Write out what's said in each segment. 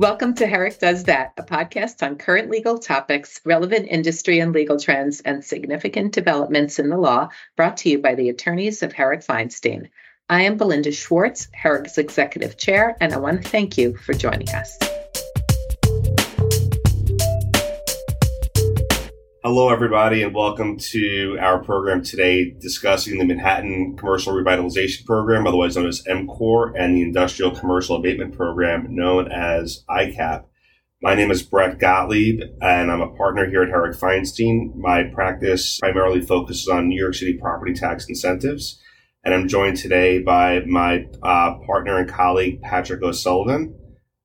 Welcome to Herrick Does That, a podcast on current legal topics, relevant industry and legal trends, and significant developments in the law, brought to you by the attorneys of Herrick Feinstein. I am Belinda Schwartz, Herrick's executive chair, and I want to thank you for joining us. Hello, everybody, and welcome to our program today discussing the Manhattan Commercial Revitalization Program, otherwise known as M-CORE, and the Industrial Commercial Abatement Program, known as ICAP. My name is Brett Gottlieb, and I'm a partner here at Herrick Feinstein. My practice primarily focuses on New York City property tax incentives, and I'm joined today by my uh, partner and colleague, Patrick O'Sullivan.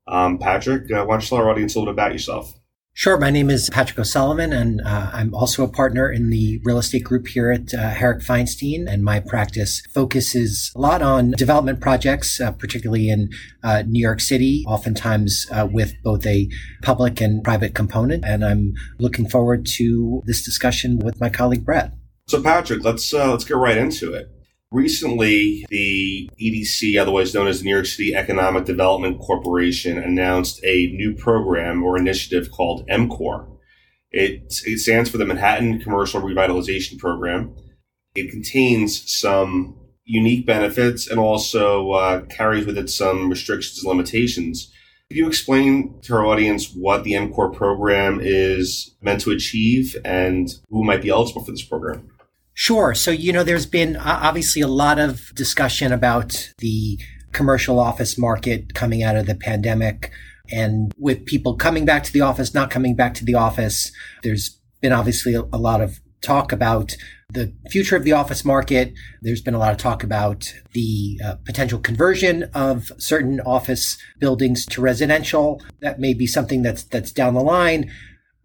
Um, Patrick, uh, why don't you tell our audience a little bit about yourself? Sure. My name is Patrick O'Sullivan, and uh, I'm also a partner in the real estate group here at uh, Herrick Feinstein. And my practice focuses a lot on development projects, uh, particularly in uh, New York City, oftentimes uh, with both a public and private component. And I'm looking forward to this discussion with my colleague Brett. So, Patrick, let's uh, let's get right into it. Recently, the EDC, otherwise known as the New York City Economic Development Corporation, announced a new program or initiative called M-CORE. It, it stands for the Manhattan Commercial Revitalization Program. It contains some unique benefits and also uh, carries with it some restrictions and limitations. Could you explain to our audience what the M-CORE program is meant to achieve and who might be eligible for this program? Sure. So, you know, there's been obviously a lot of discussion about the commercial office market coming out of the pandemic and with people coming back to the office, not coming back to the office. There's been obviously a, lot of talk about the future of the office market. There's been a lot of talk about the uh, potential conversion of certain office buildings to residential. That may be something that's that's down the line.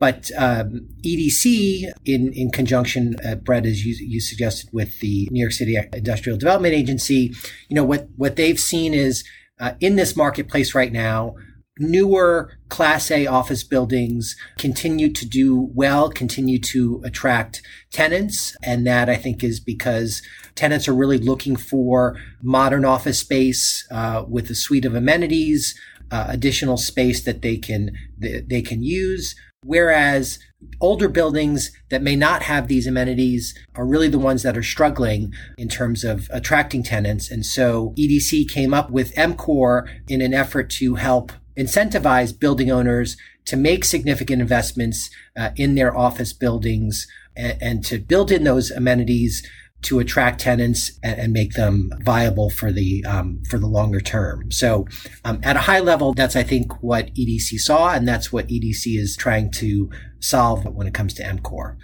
But um, EDC, in in conjunction, uh, Brett, as you, you suggested, with the New York City Industrial Development Agency, you know what what they've seen is uh, in this marketplace right now, newer Class A office buildings continue to do well, continue to attract tenants, and that I think is because tenants are really looking for modern office space uh, with a suite of amenities, uh, additional space that they can they can use Whereas older buildings that may not have these amenities are really the ones that are struggling in terms of attracting tenants. And so EDC came up with M-CORE in an effort to help incentivize building owners to make significant investments uh, in their office buildings and, and to build in those amenities to attract tenants and, and, make them viable for the um, for the longer term. So, um, at a high level, that's I think what EDC saw, and that's what EDC is trying to solve when it comes to M-CORE.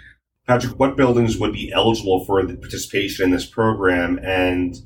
Patrick, what buildings would be eligible for the participation in this program, and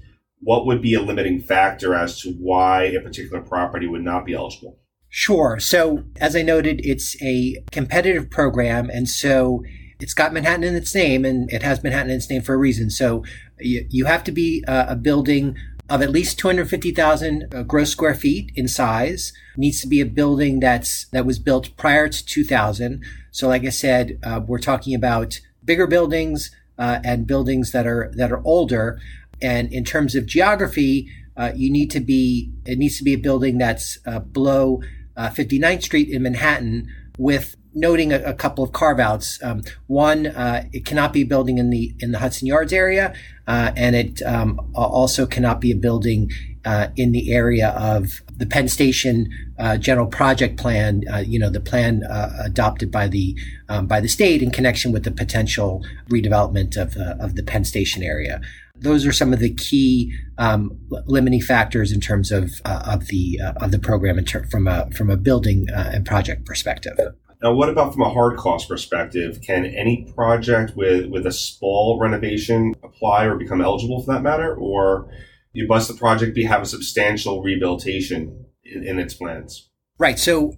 what would be a limiting factor as to why a particular property would not be eligible? Sure. So, as I noted, it's a competitive program, and so it's got Manhattan in its name and it has Manhattan in its name for a reason. So you, you have to be uh, a building of at least 250,000 uh, gross square feet in size. Needs to be a building that's that was built prior to 2000. So, like I said, uh, we're talking about bigger buildings uh, and buildings that are that are older. And in terms of geography, uh, you need to be it needs to be a building that's uh, below 59th Street in Manhattan with noting a, a couple of carve outs. Um, one, uh, it cannot be a building in the in the Hudson Yards area, uh, and it um, also cannot be a building uh, in the area of the Penn Station uh, general project plan. Uh, you know, the plan uh, adopted by the um, by the state in connection with the potential redevelopment of of the Penn Station area. Those are some of the key um, limiting factors in terms of of the of the program ter- from a from a building and project perspective. Now, what about from a hard cost perspective? Can any project with, with a small renovation apply or become eligible for that matter? Or you must the project be have a substantial rehabilitation in, in its plans? Right. So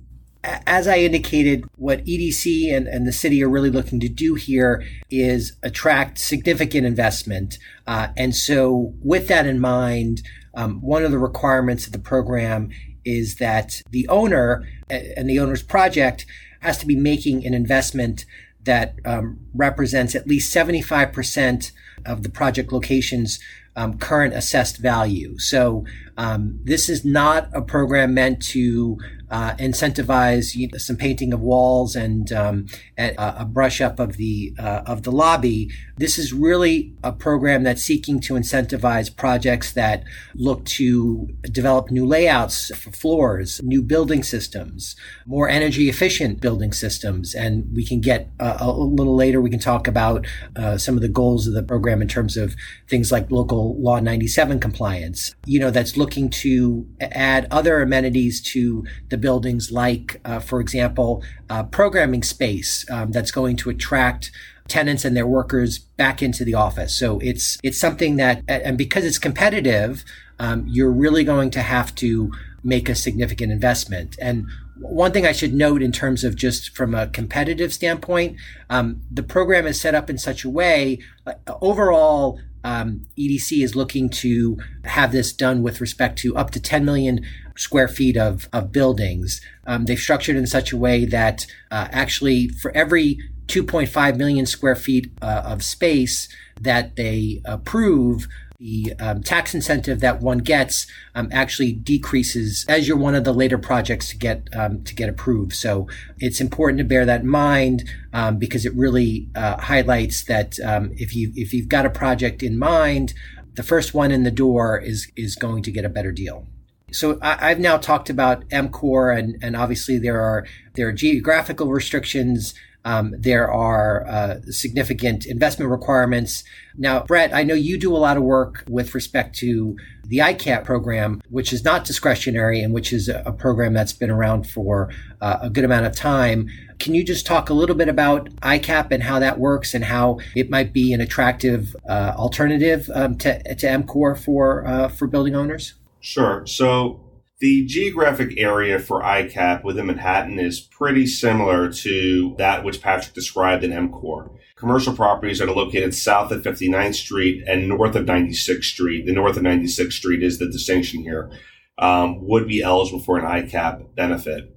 as I indicated, what EDC and, and the city are really looking to do here is attract significant investment. Uh, and so with that in mind, um, one of the requirements of the program is that the owner and the owner's project has to be making an investment that um, represents at least 75% of the project location's um, current assessed value. So Um, this is not a program meant to uh, incentivize you know, some painting of walls and, um, and a brush up of the uh, of the lobby. This is really a program that's seeking to incentivize projects that look to develop new layouts for floors, new building systems, more energy efficient building systems, and we can get uh, a little later. We can talk about uh, some of the goals of the program in terms of things like local law 97 compliance. You know, that's looking to add other amenities to the buildings, like, uh, for example, uh, programming space um, that's going to attract tenants and their workers back into the office. So it's it's something that, and because it's competitive, um, you're really going to have to make a significant investment. And one thing I should note in terms of just from a competitive standpoint, um, the program is set up in such a way, uh, overall, um, EDC is looking to have this done with respect to up to 10 million square feet of, of buildings. Um, they've structured in such a way that uh, actually for every 2.5 million square feet uh, of space that they approve, the um, tax incentive that one gets um, actually decreases as you're one of the later projects to get um, to get approved. So it's important to bear that in mind um, because it really uh, highlights that um, if you if you've got a project in mind, the first one in the door is is going to get a better deal. So I, have now talked about M-CORE, and, and obviously there are there are geographical restrictions um, there are uh, significant investment requirements. Now, Brett, I know you do a lot of work with respect to the ICAP program, which is not discretionary and which is a, program that's been around for uh, a good amount of time. Can you just talk a little bit about ICAP and how that works and how it might be an attractive uh, alternative um, to, to M-CORE for uh, for building owners? Sure. So the geographic area for ICAP within Manhattan is pretty similar to that which Patrick described in M-CORE. Commercial properties that are located south of 59th Street and north of 96th Street. The north of 96th Street is the distinction here. Um, would be eligible for an ICAP benefit.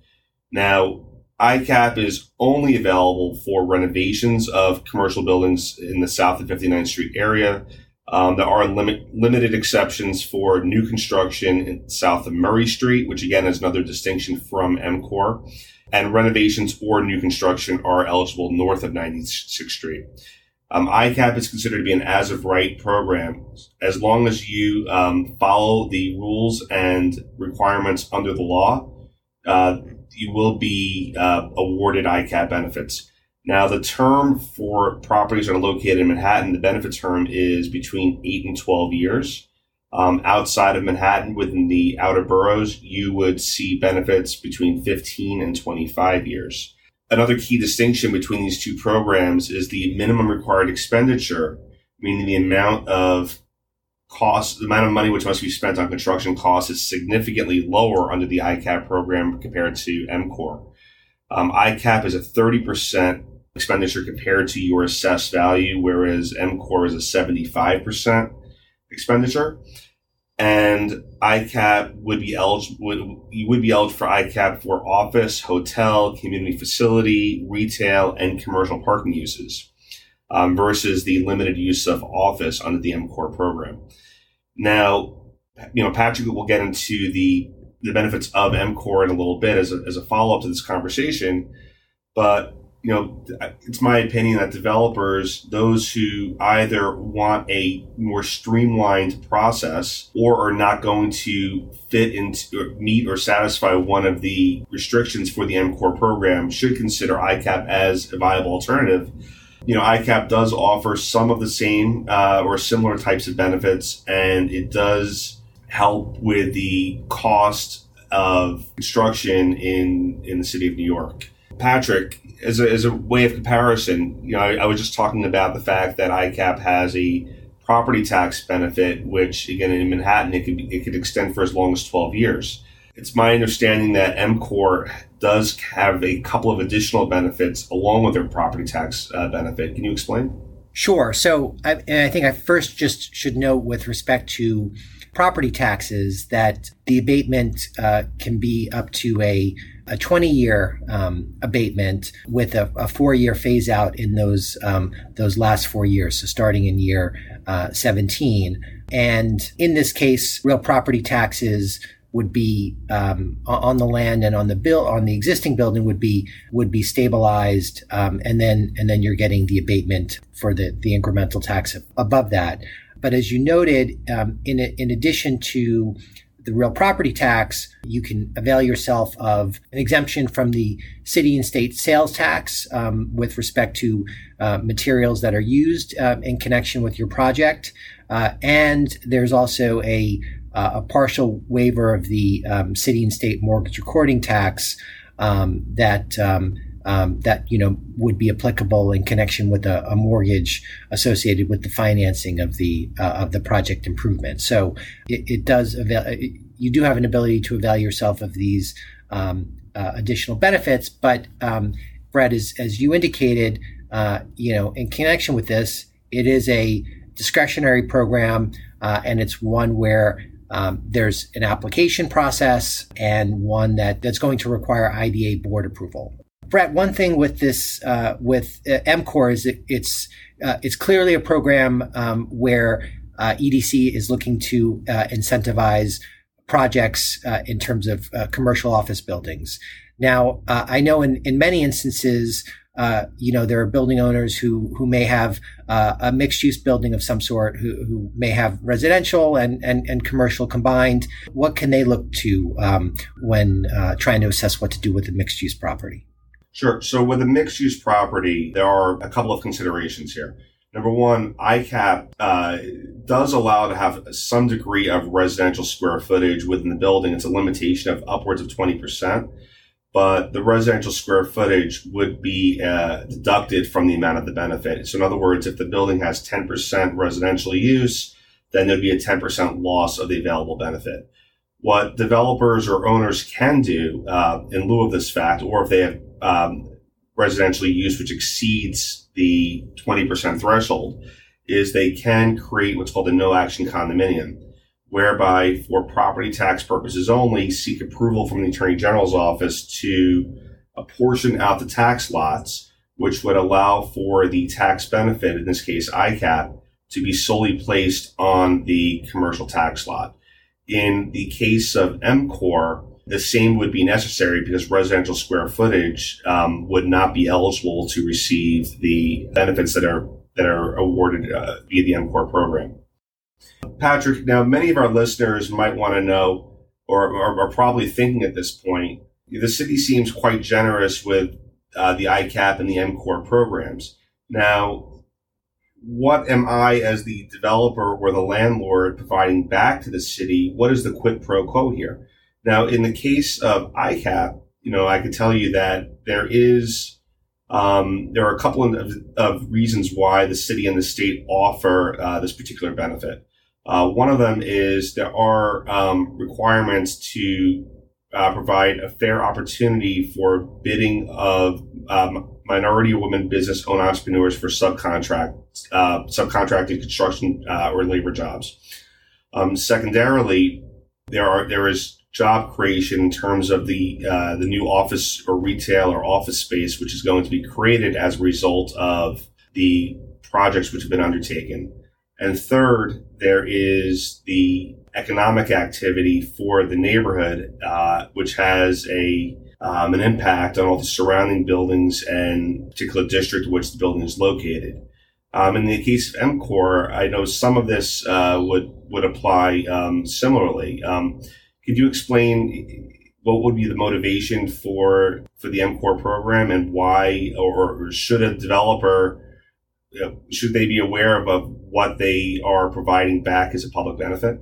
Now, ICAP is only available for renovations of commercial buildings in the south of 59th Street area um, there are limit, limited exceptions for new construction south of Murray Street, which again is another distinction from M-CORE. And renovations or new construction are eligible north of 96th Street. Um, ICAP is considered to be an as of right program as long as you um, follow the rules and requirements under the law. Uh, you will be uh, awarded ICAP benefits. Now, the term for properties that are located in Manhattan, the benefit term is between 8 and 12 years. Um, outside of Manhattan, within the outer boroughs, you would see benefits between 15 and 25 years. Another key distinction between these two programs is the minimum required expenditure, meaning the amount of cost, the amount of money which must be spent on construction costs is significantly lower under the ICAP program compared to M-CORE. Um, ICAP is a 30% expenditure compared to your assessed value, whereas M-CORE is a 75% expenditure. And ICAP would be eligible, you would be eligible for ICAP for office, hotel, community facility, retail, and commercial parking uses, um, versus the limited use of office under the M-CORE program. Now, you know, Patrick will get into the, the benefits of M-CORE in a little bit as a, as a follow up to this conversation, but you know, it's my opinion that developers, those who either want a more streamlined process or are not going to fit into meet or satisfy one of the restrictions for the M-CORE program, should consider ICAP as a viable alternative. You know, ICAP does offer some of the same uh, or similar types of benefits, and it does help with the cost of construction in in the city of New York. Patrick, as a, as a way of comparison, you know, I, I was just talking about the fact that ICAP has a property tax benefit, which again in Manhattan it could it could extend for as long as twelve years. It's my understanding that M-CORE does have a couple of additional benefits along with their property tax uh, benefit. Can you explain? Sure. So, I, I think I first just should note with respect to property taxes that the abatement uh, can be up to a a 20 year um, abatement with a, a, four year phase out in those um, those last four years. So starting in year uh, 17, and in this case, real property taxes would be um, on the land and on the bill on the existing building would be would be stabilized, um, and then and then you're getting the abatement for the the incremental tax above that. But as you noted, um, in in addition to the real property tax, you can avail yourself of an exemption from the city and state sales tax um, with respect to uh, materials that are used uh, in connection with your project. Uh, and there's also a uh, a partial waiver of the um, city and state mortgage recording tax um, that um, that you know would be applicable in connection with a, a mortgage associated with the financing of the uh, of the project improvement. So it, it does avail. You do have an ability to avail yourself of these um, uh, additional benefits, but um, Brett, as as you indicated, uh, you know, in connection with this, it is a discretionary program, uh, and it's one where um, there's an application process and one that, that's going to require IDA board approval. Brett, one thing with this uh, with uh, M-CORE is that it's uh, it's clearly a program um, where uh, EDC is looking to uh, incentivize projects uh, in terms of commercial office buildings. Now, I know in in many instances uh, you know, there are building owners who who may have a mixed use building of some sort, who, who may have residential and, and, and commercial combined. What can they look to um, when uh, trying to assess what to do with a mixed use property? Sure. So with a mixed use property, there are a couple of considerations here. Number one, ICAP uh, does allow to have some degree of residential square footage within the building. It's a limitation of upwards of 20% but the residential square footage would be uh, deducted from the amount of the benefit. So, in other words, if the building has 10% residential use, then there'd be a 10% loss of the available benefit. What developers or owners can do uh, in lieu of this fact, or if they have um, residential use which exceeds the 20% threshold, is they can create what's called a no action condominium whereby for property tax purposes only seek approval from the attorney general's office to apportion out the tax lots, which would allow for the tax benefit, in this case ICAP, to be solely placed on the commercial tax lot. In the case of M-CORE, the same would be necessary because residential square footage um, would not be eligible to receive the benefits that are that are awarded uh, via the M-CORE program. Patrick, now many of our listeners might want to know or, are probably thinking at this point, the city seems quite generous with uh, the ICAP and the M-CORE programs. Now, what am I as the developer or the landlord providing back to the city? What is the quid pro quo here? Now, in the case of ICAP, you know, I can tell you that there is, um, there are a couple of, of, reasons why the city and the state offer uh, this particular benefit. Uh, one of them is there are um, requirements to uh, provide a fair opportunity for bidding of um, minority or women business owned entrepreneurs for subcontract uh, subcontracted construction uh, or labor jobs. Um, secondarily, there are there is job creation in terms of the uh, the new office or retail or office space which is going to be created as a result of the projects which have been undertaken. And third, there is the economic activity for the neighborhood, uh, which has a um, an impact on all the surrounding buildings and particular district in which the building is located. Um, in the case of M-CORE, I know some of this uh, would would apply um, similarly. Could you explain what would be the motivation for for the M-CORE program and why, or, or should a developer should they be aware of, of what they are providing back as a public benefit?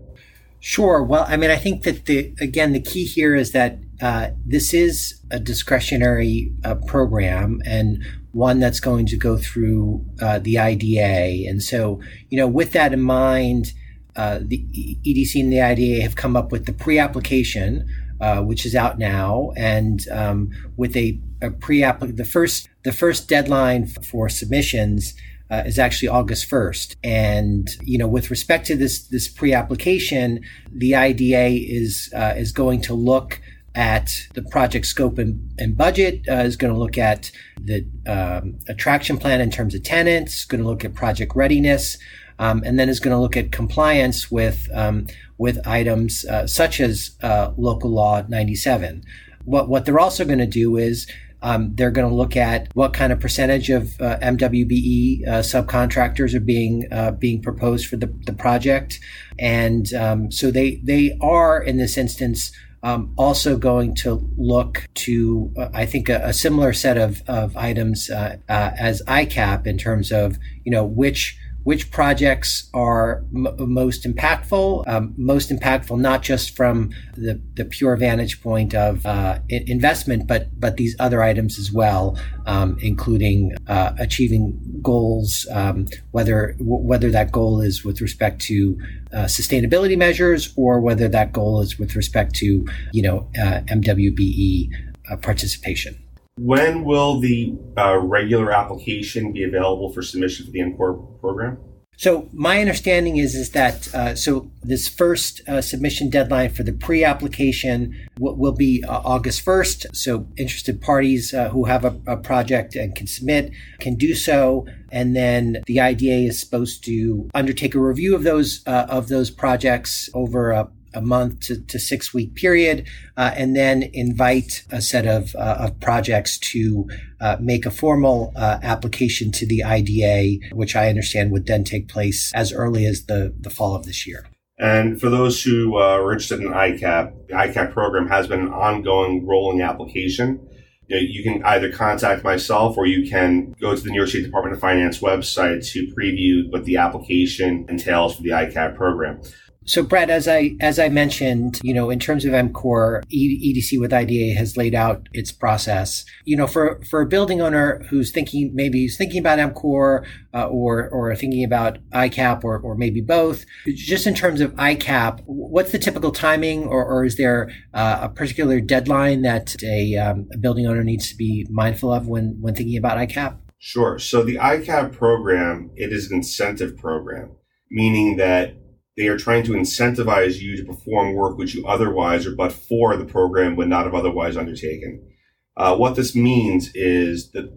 Sure. Well, I mean, I think that the again the key here is that uh, this is a discretionary uh, program and one that's going to go through uh, the IDA, and so you know, with that in mind, uh, the EDC and the IDA have come up with the pre-application, uh, which is out now, and um, with a, a pre-app the first the first deadline for submissions uh, is actually August 1st. And, you know, with respect to this, this pre-application, the IDA is, uh, is going to look at the project scope and, and budget, uh, is going to look at the um, attraction plan in terms of tenants, going to look at project readiness, um, and then is going to look at compliance with um, with items uh, such as uh, local law 97. What what they're also going to do is um, they're going to look at what kind of percentage of uh, MWBE uh, subcontractors are being uh, being proposed for the, the project, and um, so they they are in this instance um, also going to look to, uh, I think, a, a, similar set of, of items uh, uh, as ICAP in terms of, you know, which which projects are m- most impactful, um, most impactful not just from the, the pure vantage point of uh, investment, but but these other items as well, um, including uh, achieving goals, um, whether w- whether that goal is with respect to uh, sustainability measures or whether that goal is with respect to you know uh, MWBE uh, participation. When will the uh, regular application be available for submission for the M-CORE program? So my understanding is is that uh, so this first uh, submission deadline for the pre-application w- will be uh, August 1st. So interested parties uh, who have a, a, project and can submit can do so, and then the IDA is supposed to undertake a review of those uh, of those projects over a a month to, to six week period, uh, and then invite a set of, uh, of projects to uh, make a formal uh, application to the IDA, which I understand would then take place as early as the, the fall of this year. And for those who uh, are interested in ICAP, the ICAP program has been an ongoing rolling application. You, know, you can either contact myself or you can go to the New York State Department of Finance website to preview what the application entails for the ICAP program. So, Brett, as I as I mentioned, you know, in terms of M-CORE, EDC with IDA has laid out its process. You know, for for a building owner who's thinking maybe he's thinking about M-CORE uh, or or thinking about ICAP or or maybe both, just in terms of ICAP, what's the typical timing, or, or is there uh, a particular deadline that a, um, a building owner needs to be mindful of when when thinking about ICAP? Sure. So the ICAP program, it is an incentive program, meaning that they are trying to incentivize you to perform work which you otherwise or but for the program would not have otherwise undertaken. Uh, what this means is that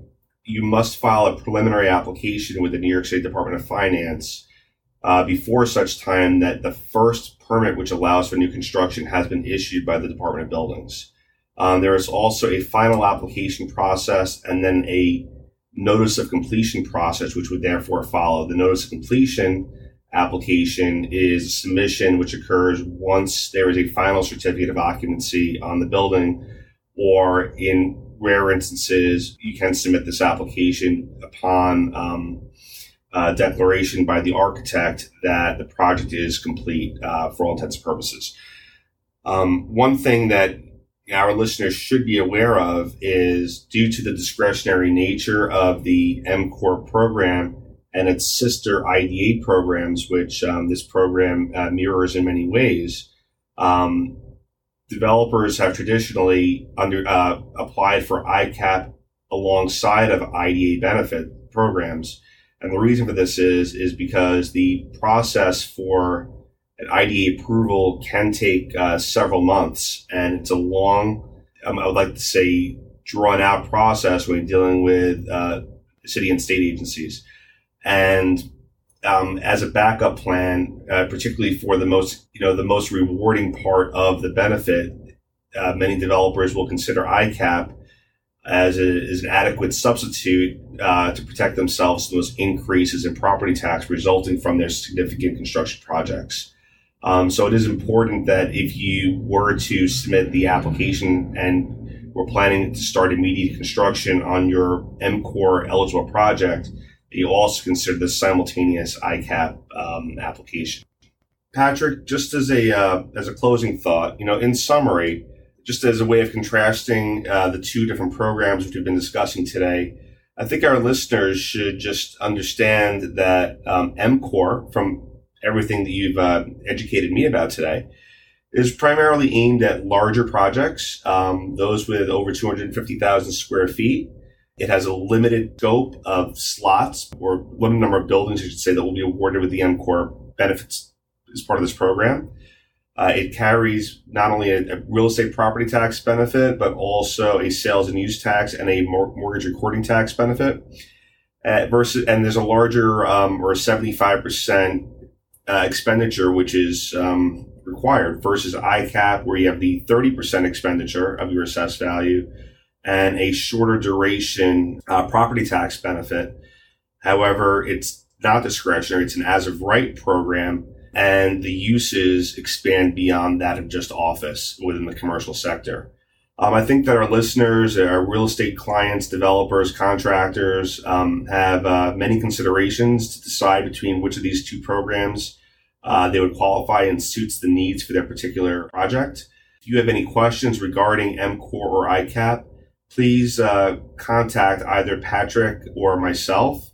you must file a preliminary application with the New York State Department of Finance uh, before such time that the first permit which allows for new construction has been issued by the Department of Buildings. Um, there is also a final application process and then a notice of completion process, which would therefore follow. The notice of completion application is a submission which occurs once there is a final certificate of occupancy on the building, or in rare instances, you can submit this application upon um, declaration by the architect that the project is complete uh, for all intents and purposes. Um, one thing that our listeners should be aware of is due to the discretionary nature of the M-CORE program, and its sister IDA programs, which um, this program uh, mirrors in many ways. Um, developers have traditionally under uh, applied for ICAP alongside of IDA benefit programs, and the reason for this is is because the process for an IDA approval can take uh, several months, and it's a long, um, I would like to say, drawn out process when dealing with uh, city and state agencies. And um, as a backup plan, uh, particularly for the most, you know, the most rewarding part of the benefit, uh, many developers will consider ICAP as, a, as an adequate substitute uh, to protect themselves from those increases in property tax resulting from their significant construction projects. Um, so it is important that if you were to submit the application and we're planning to start immediate construction on your M-CORE eligible project, you also consider the simultaneous ICAP um, application. Patrick, just as a uh, as a closing thought, you know, in summary, just as a way of contrasting uh, the two different programs which we've been discussing today, I think our listeners should just understand that um, M-CORE, from everything that you've uh, educated me about today, is primarily aimed at larger projects, um, those with over 250,000 square feet It has a limited scope of slots or limited number of buildings, I should say, that will be awarded with the M-CORE benefits as part of this program. Uh, it carries not only a, a, real estate property tax benefit, but also a sales and use tax and a mor- mortgage recording tax benefit. Uh, versus, and there's a larger um, or 75% uh, expenditure, which is um, required versus ICAP, where you have the 30% expenditure of your assessed value and a shorter duration uh, property tax benefit. However, it's not discretionary. It's an as of right program and the uses expand beyond that of just office within the commercial sector. Um, I think that our listeners, our real estate clients, developers, contractors um, have uh, many considerations to decide between which of these two programs uh, they would qualify and suits the needs for their particular project. If you have any questions regarding M-CORE or ICAP, please uh, contact either Patrick or myself.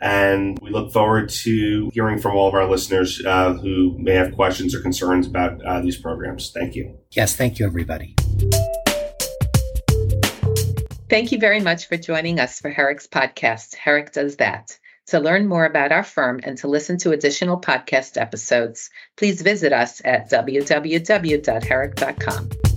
And we look forward to hearing from all of our listeners uh, who may have questions or concerns about uh, these programs. Thank you. Yes, thank you, everybody. Thank you very much for joining us for Herrick's podcast, Herrick Does That. To learn more about our firm and to listen to additional podcast episodes, please visit us at www.herrick.com.